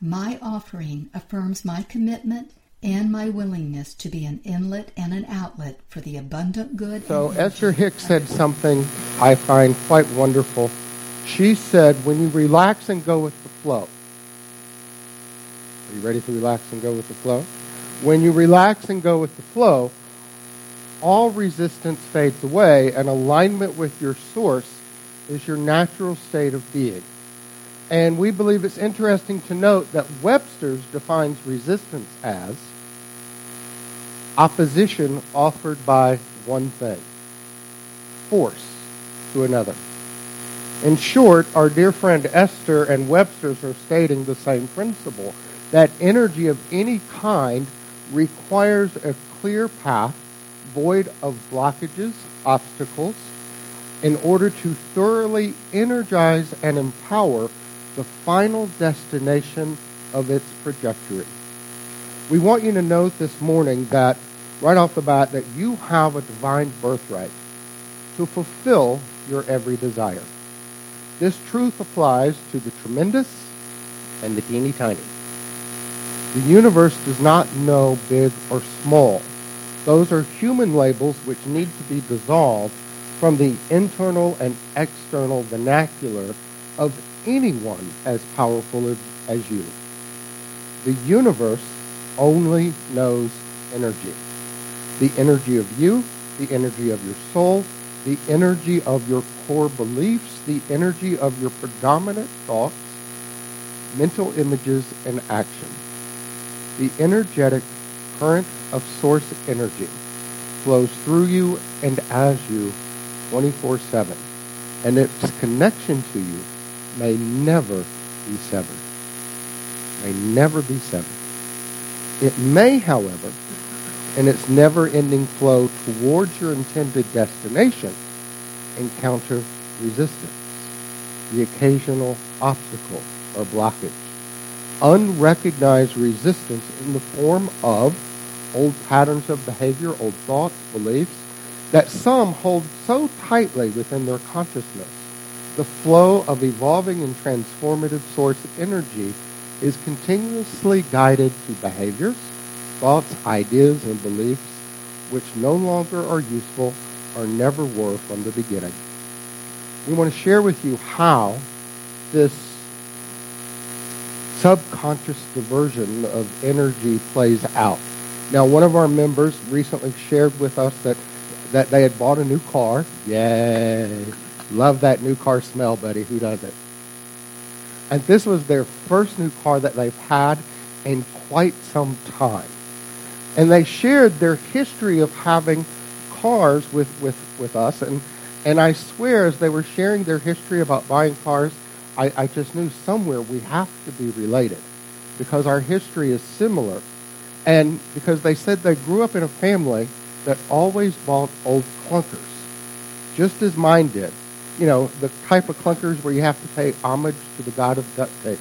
my offering affirms my commitment and my willingness to be an inlet and an outlet for the abundant good. So Esther Hicks said something I find quite wonderful. She said, when you relax and go with the flow, are you ready to relax and go with the flow? When you relax and go with the flow, all resistance fades away, and alignment with your source is your natural state of being. And we believe it's interesting to note that Webster's defines resistance as opposition offered by one thing, force to another. In short, our dear friend Esther and Webster's are stating the same principle that energy of any kind requires a clear path void of blockages, obstacles, in order to thoroughly energize and empower the final destination of its trajectory. We want you to note this morning that, right off the bat, that you have a divine birthright to fulfill your every desire. This truth applies to the tremendous and the teeny tiny. The universe does not know big or small. Those are human labels which need to be dissolved from the internal and external vernacular of anyone as powerful as, as you. The universe only knows energy. The energy of you, the energy of your soul, the energy of your core beliefs, the energy of your predominant thoughts, mental images, and action. The energetic current of source energy flows through you and as you 24 7, and its connection to you may never be severed. May never be severed. It may, however, in its never-ending flow towards your intended destination, encounter resistance, the occasional obstacle or blockage, unrecognized resistance in the form of old patterns of behavior, old thoughts, beliefs, that some hold so tightly within their consciousness the flow of evolving and transformative source energy is continuously guided to behaviors, thoughts, ideas, and beliefs which no longer are useful or never were from the beginning. We want to share with you how this subconscious diversion of energy plays out. Now, one of our members recently shared with us that, that they had bought a new car. Yay! Love that new car smell, buddy. Who doesn't? And this was their first new car that they've had in quite some time. And they shared their history of having cars with, with, with us. And, and I swear, as they were sharing their history about buying cars, I, I just knew somewhere we have to be related because our history is similar. And because they said they grew up in a family that always bought old clunkers, just as mine did you know, the type of clunkers where you have to pay homage to the god of duct tape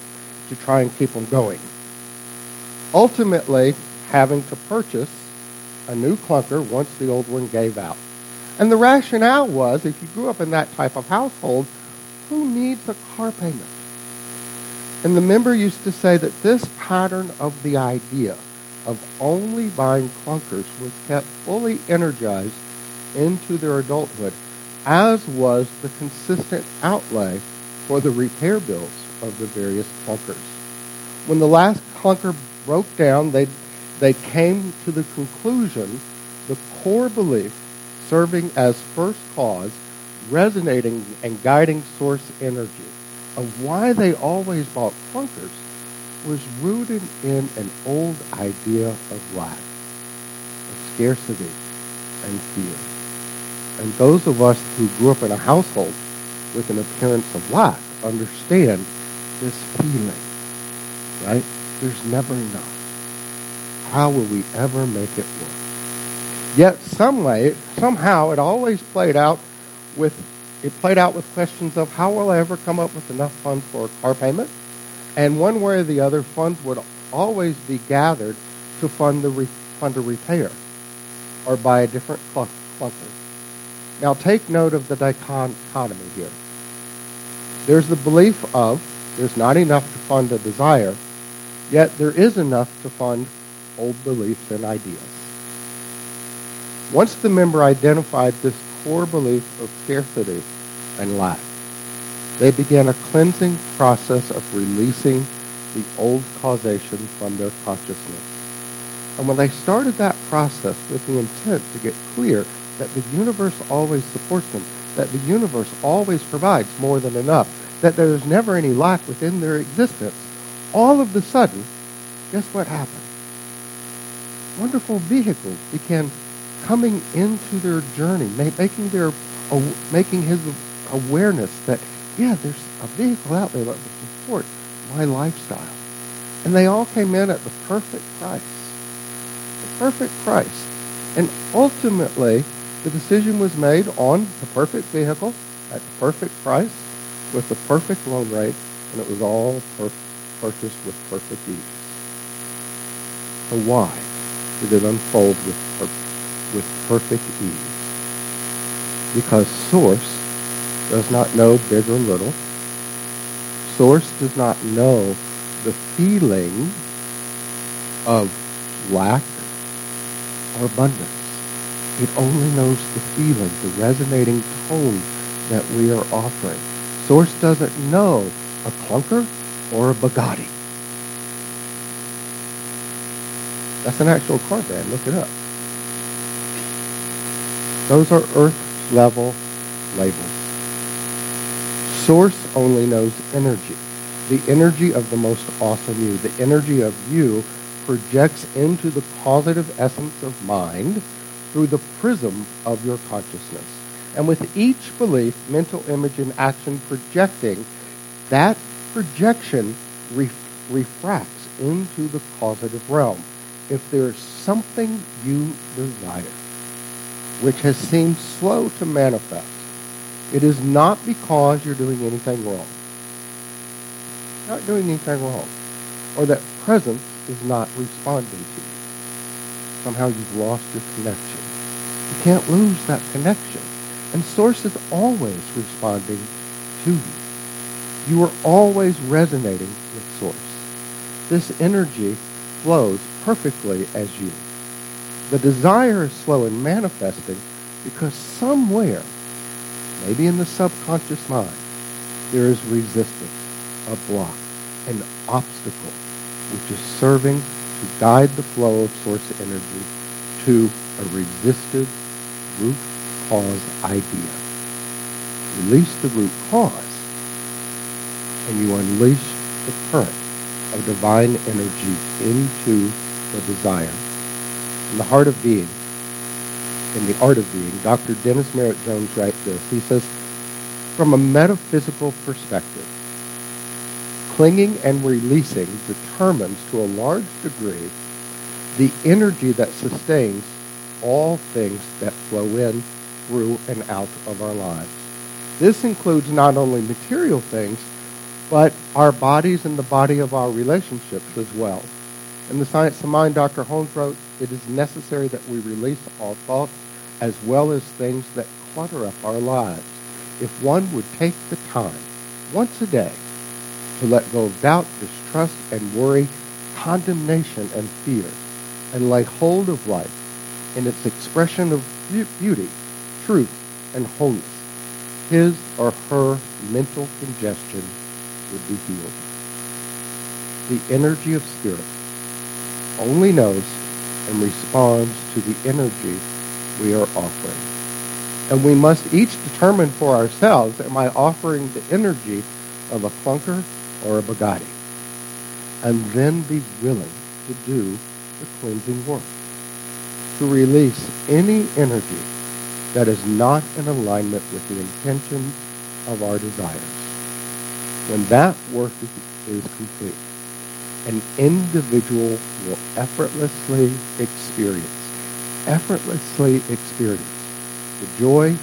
to try and keep them going. Ultimately, having to purchase a new clunker once the old one gave out. And the rationale was if you grew up in that type of household, who needs a car payment? And the member used to say that this pattern of the idea of only buying clunkers was kept fully energized into their adulthood as was the consistent outlay for the repair bills of the various clunkers. When the last clunker broke down, they, they came to the conclusion the core belief serving as first cause, resonating and guiding source energy of why they always bought clunkers was rooted in an old idea of lack, of scarcity, and fear. And those of us who grew up in a household with an appearance of lack understand this feeling, right? There's never enough. how will we ever make it work? Yet some way, somehow it always played out with it played out with questions of how will I ever come up with enough funds for a car payment? And one way or the other, funds would always be gathered to fund the re- fund a repair or buy a different clunker. Now take note of the dichotomy here. There's the belief of there's not enough to fund a desire, yet there is enough to fund old beliefs and ideas. Once the member identified this core belief of scarcity and lack, they began a cleansing process of releasing the old causation from their consciousness. And when they started that process with the intent to get clear that the universe always supports them, that the universe always provides more than enough, that there is never any lack within their existence, all of the sudden, guess what happened? Wonderful vehicles began coming into their journey, making their making his awareness that yeah, there's a vehicle out there that will support my lifestyle, and they all came in at the perfect price, the perfect price, and ultimately the decision was made on the perfect vehicle at the perfect price with the perfect loan rate, and it was all per- purchased with perfect ease. So why did it unfold with, per- with perfect ease? Because Source does not know big or little. Source does not know the feeling of lack or abundance. It only knows the feeling, the resonating tone that we are offering. Source doesn't know a clunker or a Bugatti. That's an actual car brand. Look it up. Those are earth level labels. Source only knows energy. The energy of the most awesome you. The energy of you projects into the positive essence of mind through the prism of your consciousness. And with each belief, mental image, and action projecting, that projection ref- refracts into the causative realm. If there's something you desire, which has seemed slow to manifest, it is not because you're doing anything wrong. Not doing anything wrong. Or that presence is not responding to you. Somehow you've lost your connection. Can't lose that connection. And Source is always responding to you. You are always resonating with Source. This energy flows perfectly as you. The desire is slow in manifesting because somewhere, maybe in the subconscious mind, there is resistance, a block, an obstacle, which is serving to guide the flow of source energy to a resisted root cause idea. Release the root cause, and you unleash the current of divine energy into the desire. In the heart of being, in the art of being, Dr. Dennis Merritt Jones writes this. He says, from a metaphysical perspective, clinging and releasing determines to a large degree the energy that sustains all things that flow in, through, and out of our lives. This includes not only material things, but our bodies and the body of our relationships as well. In The Science of Mind, Dr. Holmes wrote, it is necessary that we release all thoughts as well as things that clutter up our lives. If one would take the time, once a day, to let go of doubt, distrust, and worry, condemnation and fear, and lay hold of life in its expression of beauty, truth, and wholeness, his or her mental congestion would be healed. The energy of spirit only knows and responds to the energy we are offering. And we must each determine for ourselves, am I offering the energy of a clunker or a Bugatti? And then be willing to do the cleansing work to release any energy that is not in alignment with the intentions of our desires. When that work is complete, an individual will effortlessly experience, effortlessly experience the joy,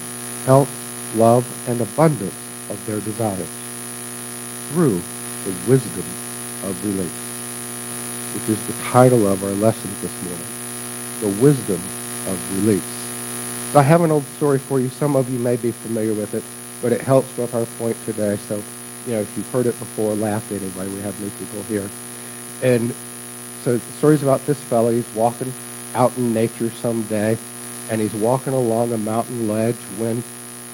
health, love, and abundance of their desires through the wisdom of release, which is the title of our lesson this morning, the wisdom of release. So I have an old story for you. Some of you may be familiar with it, but it helps with our point today. So, you know, if you've heard it before, laugh anyway. We have new people here. And so the story's about this fellow. He's walking out in nature someday, and he's walking along a mountain ledge when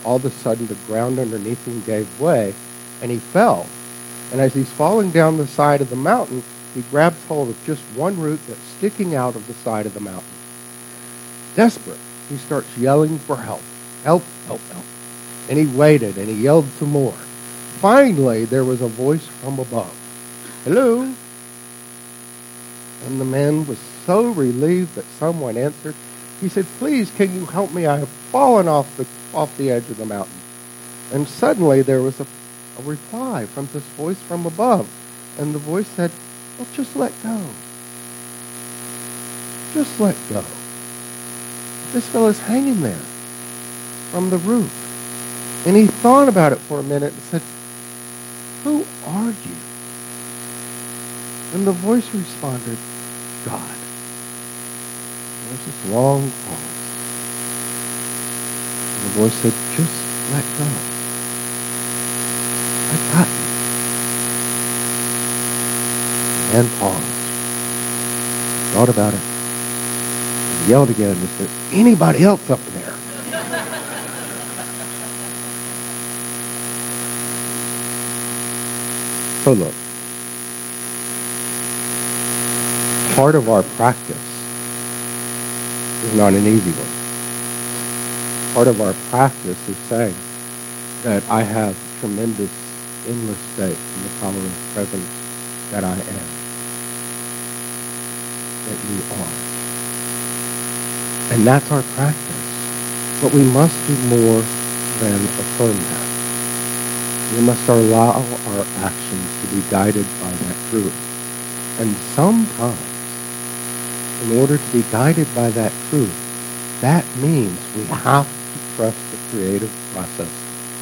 all of a sudden the ground underneath him gave way, and he fell. And as he's falling down the side of the mountain, he grabs hold of just one root that's sticking out of the side of the mountain. Desperate, he starts yelling for help. Help, help, help. And he waited and he yelled some more. Finally, there was a voice from above. Hello? And the man was so relieved that someone answered. He said, Please, can you help me? I have fallen off the, off the edge of the mountain. And suddenly there was a, a reply from this voice from above. And the voice said, Well, just let go. Just let go. This fellow's hanging there from the roof. And he thought about it for a minute and said, Who are you? And the voice responded, God. There was this long pause. And the voice said, Just let go. I got you. And paused. Thought about it. And yelled again, Is there anybody else up there? So look, part of our practice is not an easy one. Part of our practice is saying that I have tremendous, endless faith in the power of presence that I am, that you are. And that's our practice. But we must do more than affirm that. We must allow our actions to be guided by that truth. And sometimes, in order to be guided by that truth, that means we have to trust the creative process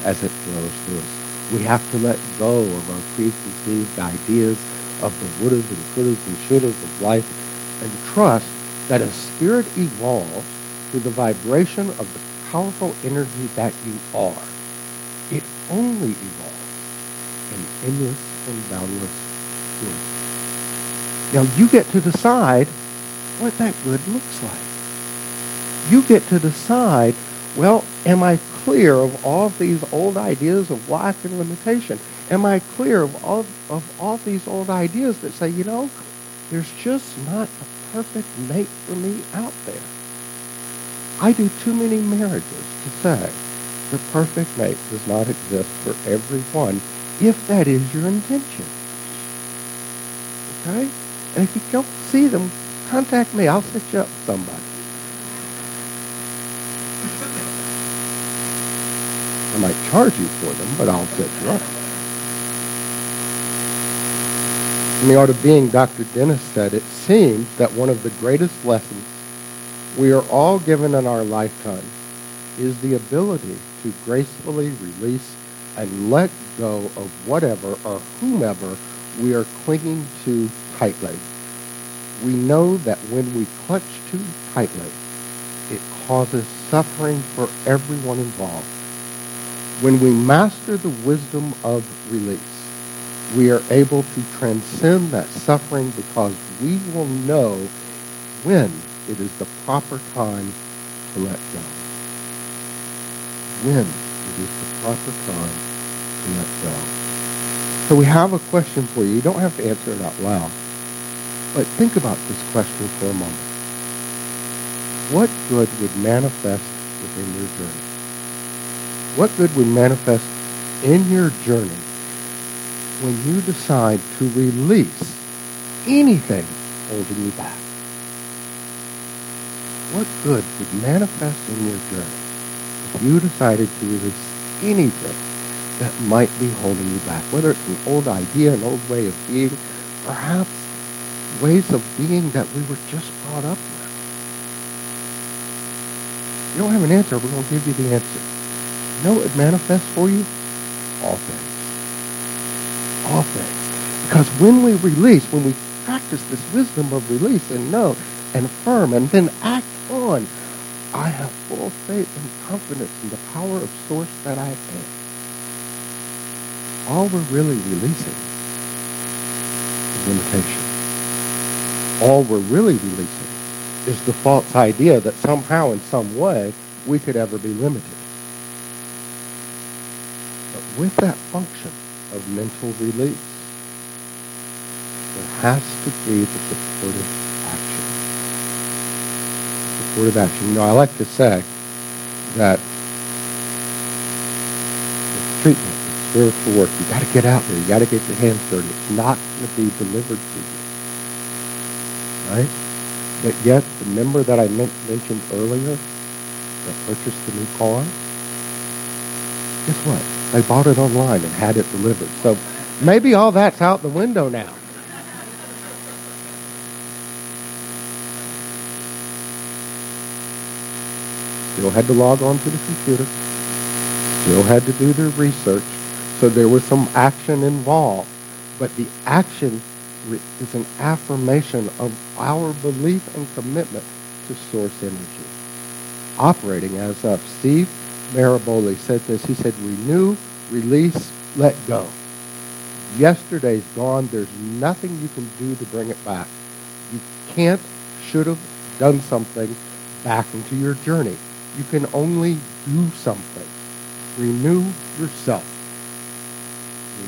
as it flows through us. We have to let go of our preconceived ideas of the wouldas and couldas and shouldas of life and trust that a spirit evolves through the vibration of the powerful energy that you are, it only evolves in endless and boundless good. Now you get to decide what that good looks like. You get to decide, well, am I clear of all of these old ideas of lack and limitation? Am I clear of all of all these old ideas that say, you know, there's just not a perfect mate for me out there? I do too many marriages to say the perfect mate does not exist for everyone if that is your intention. Okay? And if you don't see them, contact me. I'll set you up with somebody. I might charge you for them, but I'll set you up. In The Art of Being, Dr. Dennis said, it seems that one of the greatest lessons we are all given in our lifetime is the ability to gracefully release and let go of whatever or whomever we are clinging to tightly. We know that when we clutch too tightly, it causes suffering for everyone involved. When we master the wisdom of release, we are able to transcend that suffering because we will know when it is the proper time to let go. When it is the proper time to let go. So we have a question for you. You don't have to answer it out loud. But think about this question for a moment. What good would manifest within your journey? What good would manifest in your journey when you decide to release anything holding you back? What good would manifest in your journey if you decided to release anything that might be holding you back? Whether it's an old idea, an old way of being, perhaps ways of being that we were just brought up with. You don't have an answer, we're going to give you the answer. You know what manifests for you? All things. All. Because when we release, when we practice this wisdom of release and know and affirm and then act on, I have full faith and confidence in the power of source that I am. All we're really releasing is limitation. All we're really releasing is the false idea that somehow in some way we could ever be limited. But with that function of mental release, there has to be the supportive action. supportive action. You know, I like to say that it's treatment, it's spiritual work. You got to get out there. You got to get your hands dirty. It's not going to be delivered to you, right? But yet, the member that I mentioned earlier that purchased the new car, guess what? They bought it online and had it delivered. So maybe all that's out the window now. still had to log on to the computer, still had to do their research. So there was some action involved. But the action is an affirmation of our belief and commitment to source energy. Operating as of Steve Maraboli said this. He said, renew, release, let go. Yesterday's gone. There's nothing you can do to bring it back. You can't, should have done something back into your journey. You can only do something. Renew yourself.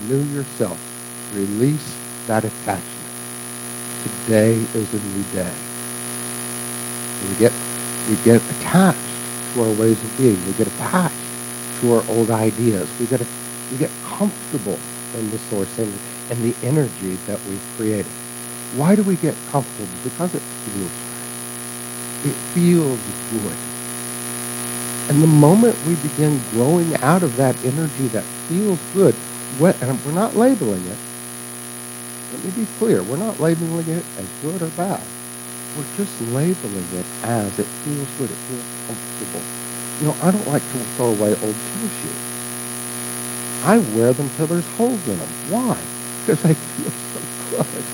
Renew yourself. Release that attachment. Today is a new day. We get, we get attached to our ways of being. We get attached to our old ideas. We get, we get comfortable in the source and, and the energy that we've created. Why do we get comfortable? Because it feels right. It feels good. And the moment we begin growing out of that energy that feels good, and we're not labeling it, let me be clear, we're not labeling it as good or bad. We're just labeling it as it feels good, it feels comfortable. You know, I don't like to throw away old tennis shoes. I wear them till there's holes in them. Why? Because they feel so good.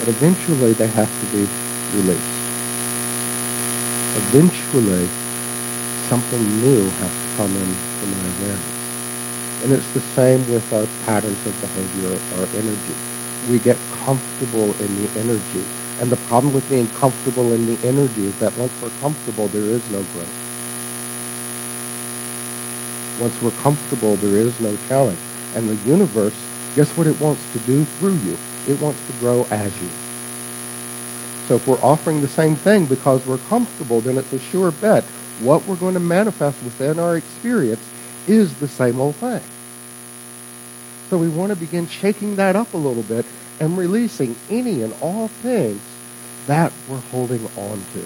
But eventually they have to be released. Eventually, something new has to come in to my awareness. And it's the same with our patterns of behavior, our energy. We get comfortable in the energy. And the problem with being comfortable in the energy is that once we're comfortable, there is no growth. Once we're comfortable, there is no challenge. And the universe, guess what it wants to do through you? It wants to grow as you. So if we're offering the same thing because we're comfortable, then it's a sure bet. What we're going to manifest within our experience is the same old thing. So we want to begin shaking that up a little bit and releasing any and all things that we're holding on to.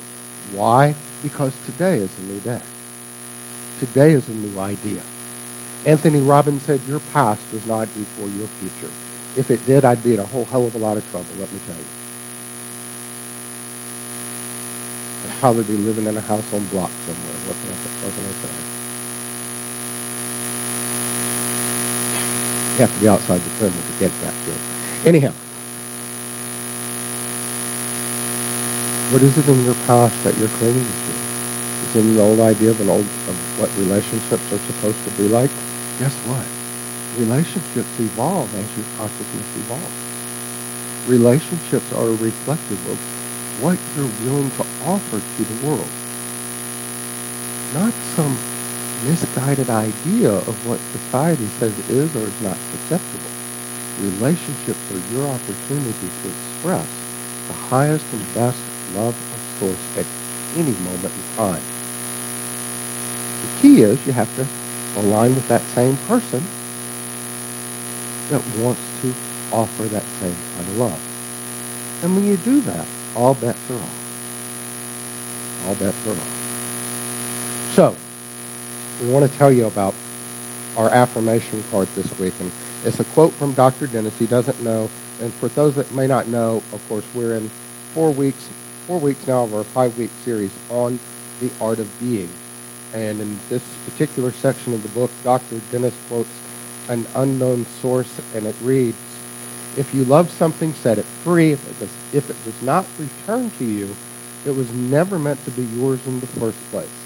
Why? Because today is a new day. Today is a new idea. Anthony Robbins said, your past does not equal your future. If it did, I'd be in a whole hell of a lot of trouble, let me tell you. I'd probably be living in a house on block somewhere. What can I, what can I say? Have to be outside the perimeter to get that good. Anyhow, what is it in your past that you're clinging to? Is it an old idea of an old of what relationships are supposed to be like? Guess what? Relationships evolve as your consciousness evolves. Relationships are reflective of what you're willing to offer to the world. Not some misguided idea of what society says is or is not acceptable. Relationships are your opportunity to express the highest and best love of source at any moment in time. The key is you have to align with that same person that wants to offer that same kind of love. And when you do that, all bets are off. All bets are off. So, we want to tell you about our affirmation card this week. And It's a quote from Dr. Dennis. He doesn't know. And for those that may not know, of course, we're in four weeks, four weeks now of our five-week series on the art of being. And in this particular section of the book, Dr. Dennis quotes an unknown source, and it reads, if you love something, set it free. If it, does, if it does not return to you, it was never meant to be yours in the first place.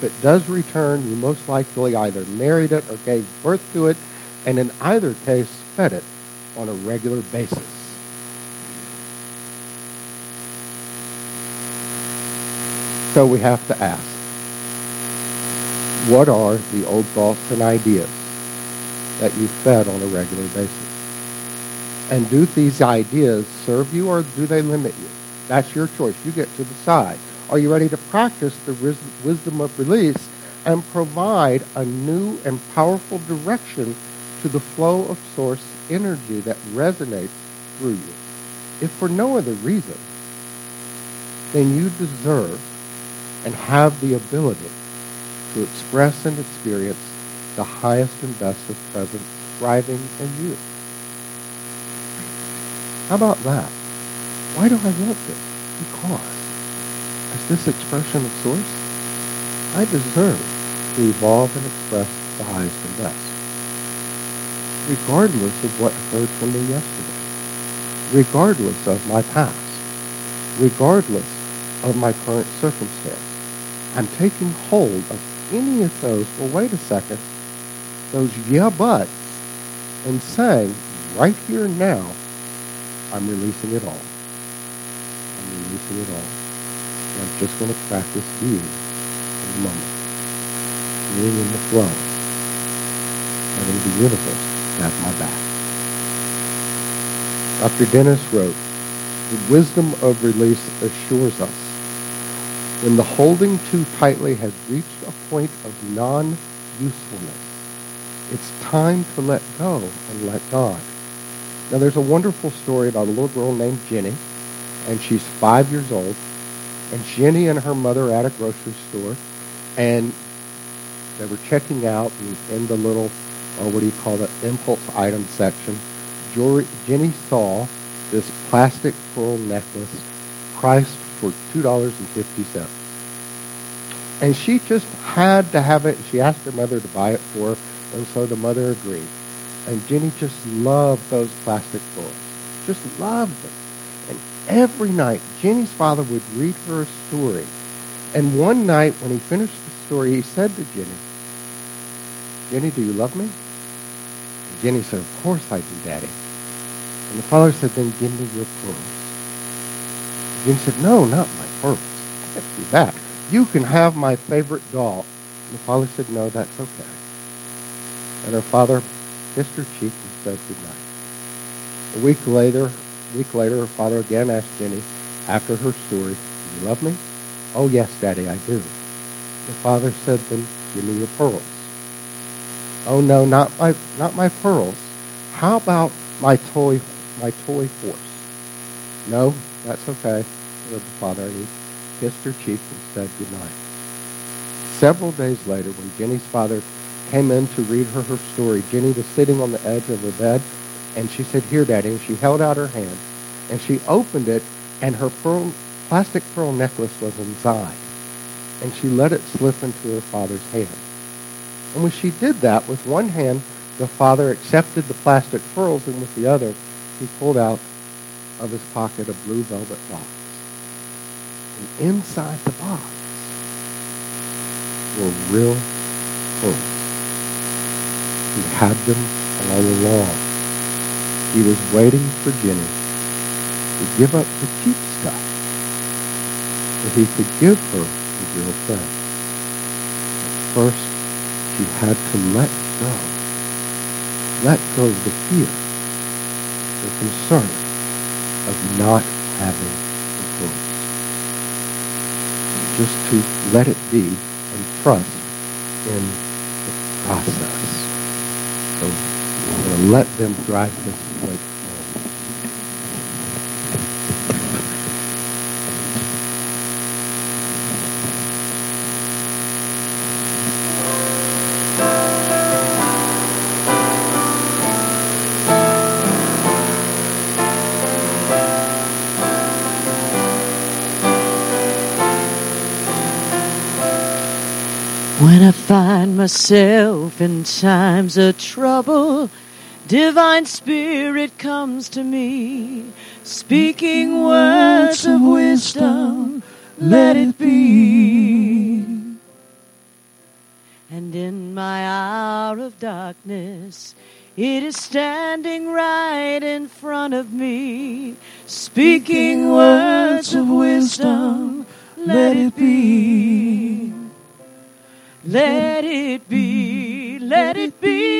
If it does return, you most likely either married it or gave birth to it, and in either case, fed it on a regular basis. So we have to ask, what are the old thoughts and ideas that you fed on a regular basis? And do these ideas serve you or do they limit you? That's your choice. You get to decide. Are you ready to practice the wisdom of release and provide a new and powerful direction to the flow of source energy that resonates through you? If for no other reason, then you deserve and have the ability to express and experience the highest and best of presence thriving in you. How about that? Why do I want this? Because, as this expression of source, I deserve to evolve and express the highest and best, regardless of what occurred for me yesterday, regardless of my past, regardless of my current circumstance. I'm taking hold of any of those, well, wait a second, those yeah buts, and saying, right here now, I'm releasing it all. I'm releasing it all. I'm just going to practice being in the moment. Being in the flow. Letting the universe have my back. Dr. Dennis wrote, The wisdom of release assures us when the holding too tightly has reached a point of non-usefulness, it's time to let go and let God. Now, there's a wonderful story about a little girl named Jenny, and she's five years old. And Jenny and her mother at a grocery store, and they were checking out and in the little, uh, what do you call it, impulse item section. Jenny saw this plastic pearl necklace priced for $2.50. And she just had to have it. She asked her mother to buy it for her, and so the mother agreed. And Jenny just loved those plastic pearls. Just loved them. Every night, Jenny's father would read her a story. And one night, when he finished the story, he said to Jenny, Jenny, do you love me? And Jenny said, Of course I do, Daddy. And the father said, Then give me your pearls. Jenny said, No, not my pearls. I can't do that. You can have my favorite doll. And the father said, No, that's okay. And her father kissed her cheek and said goodnight. A week later, week later, her father again asked Jenny after her story, Do you love me? Oh, yes, Daddy, I do. The father said, Then give me your pearls. Oh, no, not my, not my pearls. How about my toy, my toy horse? No, that's okay, said the father. He kissed her cheek and said goodnight. Several days later, when Jenny's father came in to read her her story. Jenny was sitting on the edge of her bed, and she said, Here, Daddy. And she held out her hand, and she opened it, and her pearl, plastic pearl necklace was inside. And she let it slip into her father's hand. And when she did that, with one hand, the father accepted the plastic pearls, and with the other, he pulled out of his pocket a blue velvet box. And inside the box were real pearls. He had them all along. He was waiting for Jenny to give up the cheap stuff so he could give her the real thing. But first, she had to let go. Let go of the fear, the concern of not having the clothes. Just to let it be and trust in the process. So I'm going to let them drive this but When I find myself in times of trouble Divine Spirit comes to me, speaking words of wisdom, let it be. And in my hour of darkness, it is standing right in front of me, speaking words of wisdom, let it be. Let it be, let it be,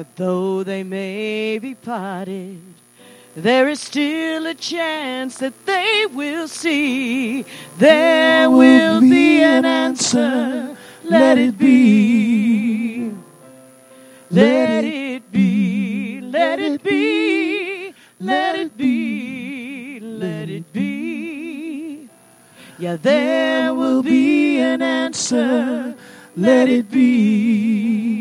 But though they may be parted, there is still a chance that they will see. There will be an answer. Let it be. Let it be. Let it be. Let it be. Let it be. Yeah, there will be an answer. Let it be.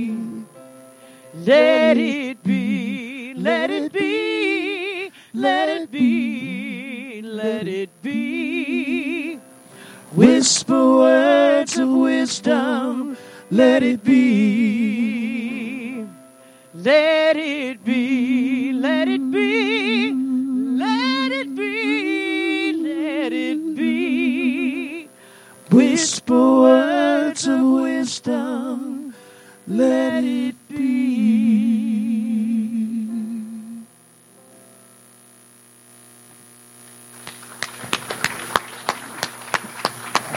Let it be, let it be, let it be, let it be. Whisper words of wisdom, let it be. Let it be, let it be, let it be, let it be. Whisper words of wisdom, let it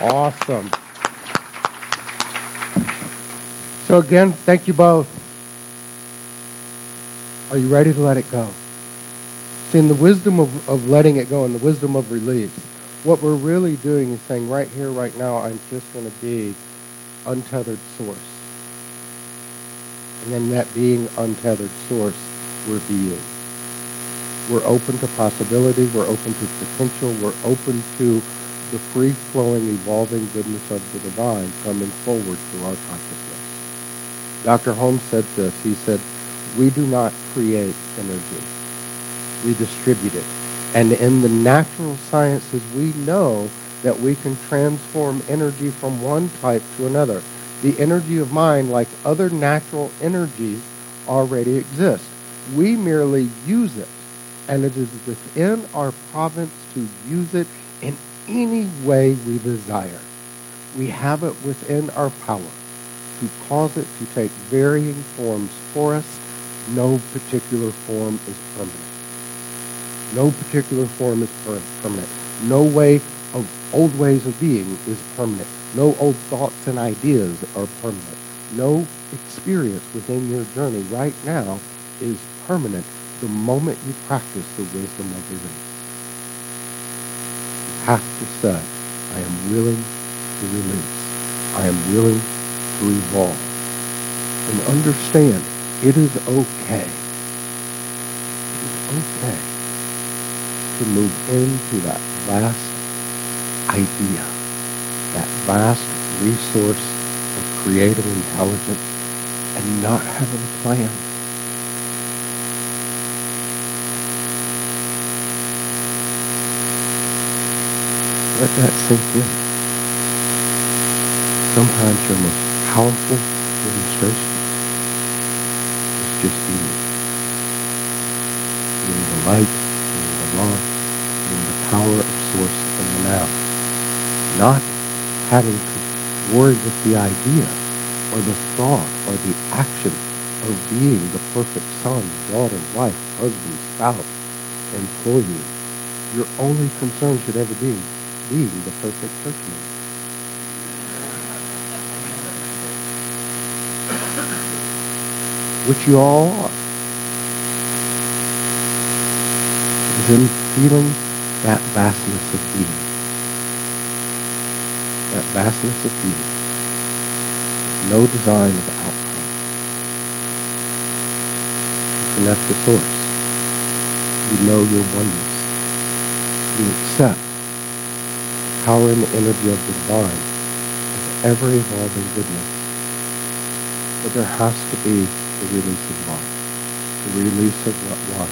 Awesome. So, again, thank you both. Are you ready to let it go? See, in the wisdom of, of letting it go and the wisdom of release, what we're really doing is saying, right here, right now, I'm just going to be untethered source. And then that being untethered source, we're being. We're open to possibility. We're open to potential. We're open to the free-flowing, evolving goodness of the divine coming forward through our consciousness. Dr. Holmes said this. He said, we do not create energy. We distribute it. And in the natural sciences, we know that we can transform energy from one type to another. The energy of mind, like other natural energies, already exists. We merely use it. And it is within our province to use it in any way we desire. We have it within our power to cause it to take varying forms for us. No particular form is permanent. No particular form is permanent. No way of old ways of being is permanent. No old thoughts and ideas are permanent. No experience within your journey right now is permanent the moment you practice the wisdom of the release You have to say, I am willing to release. I am willing to evolve. And understand, it is okay. It is okay to move into that vast idea, that vast resource of creative intelligence and not having a plan. Let that sink in. Sometimes your most powerful demonstration is just being. Being the light, being the love, being the power of source in the now. Not having to worry with the idea or the thought or the action of being the perfect son, daughter, wife, husband, spouse, employee. Your only concern should ever be being the perfect churchman. Which you all are. In feeling that vastness of being. Vastness of being. No design of outcome. You connect to Source. You know your oneness. You accept the power and the energy of the divine as ever-evolving goodness. But there has to be the release of love, the release of what was.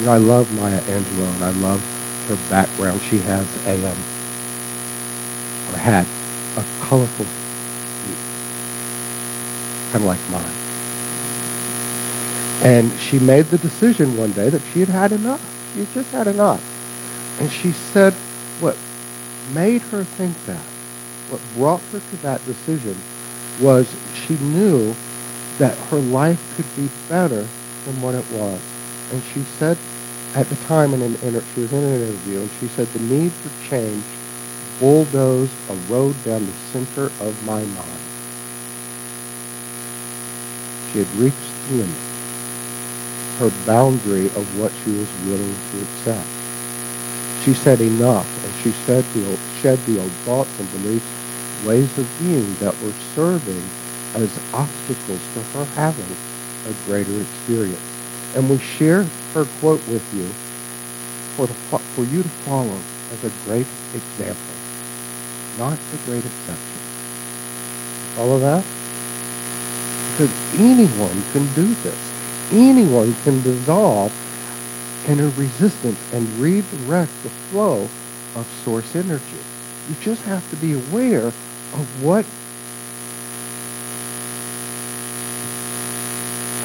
You know, I love Maya Angelou, and I love her background. She has a, um, or had, a colorful kind of like mine. And she made the decision one day that she had had enough. She had just had enough. And she said what made her think that, what brought her to that decision was she knew that her life could be better than what it was. And she said at the time in an inter- she was in an interview and she said the need for change bulldozed a road down the center of my mind. She had reached the limit, her boundary of what she was willing to accept. She said enough, and she said the old, shed the old thoughts and beliefs, ways of being that were serving as obstacles to her having a greater experience. And we share her quote with you for, for you to follow as a great example, not the great exception. Follow that? Because anyone can do this. Anyone can dissolve inner resistance and redirect the flow of source energy. You just have to be aware of what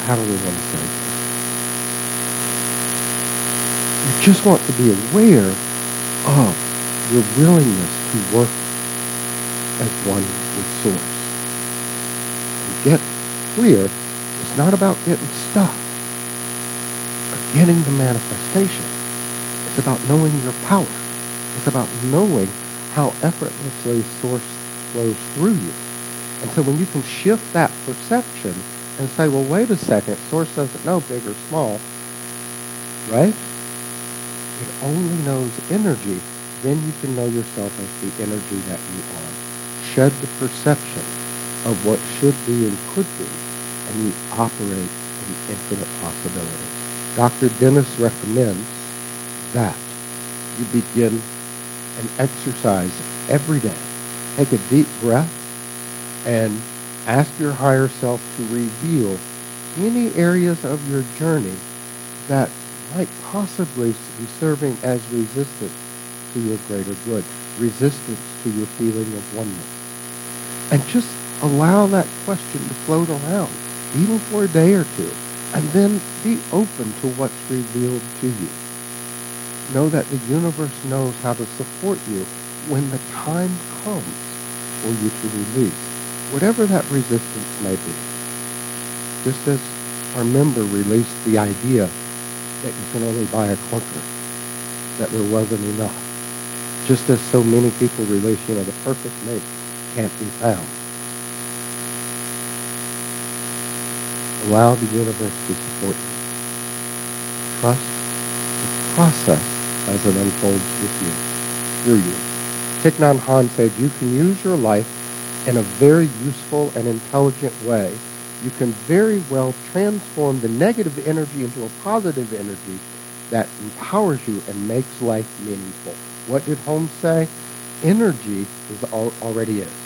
how do we want to say this? You just want to be aware of your willingness to work as one with Source. Get clear, it's not about getting stuck or getting the manifestation. It's about knowing your power. It's about knowing how effortlessly Source flows through you. And so when you can shift that perception and say, well, wait a second, Source doesn't know big or small, right? It only knows energy. Then you can know yourself as the energy that you are. Shed the perception of what should be and could be, and you operate in infinite possibilities. Dr. Dennis recommends that you begin an exercise every day. Take a deep breath and ask your higher self to reveal any areas of your journey that might possibly be serving as resistance to your greater good, resistance to your feeling of oneness. And just allow that question to float around, even for a day or two, and then be open to what's revealed to you. Know that the universe knows how to support you when the time comes for you to release whatever that resistance may be. Just as our member released the idea that you can only buy a clunker, that there wasn't enough. Just as so many people release, you know, the perfect mate can't be found. Allow the universe to support you. Trust the process as it unfolds with you, through you. Thich Nhat Hanh said, you can use your life in a very useful and intelligent way you can very well transform the negative energy into a positive energy that empowers you and makes life meaningful. What did Holmes say? Energy is already is.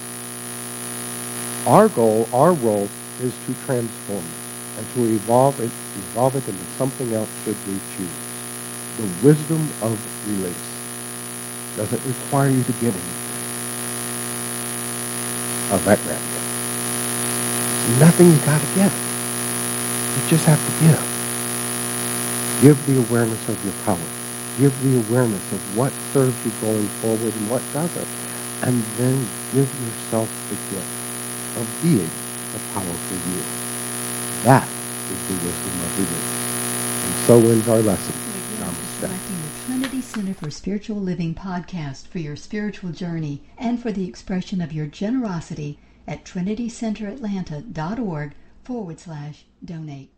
Our goal, our role, is to transform it and to evolve it, evolve it into something else should we choose. The wisdom of release doesn't require you to give anything. Oh, that grabs nothing you got to give. You just have to give. Give the awareness of your power. Give the awareness of what serves you going forward and what doesn't. And then give yourself the gift of being a powerful you. That is the wisdom of release. And so ends our lesson. The Trinity Center for Spiritual Living podcast for your spiritual journey and for the expression of your generosity at trinitycenteratlanta.org forward slash donate.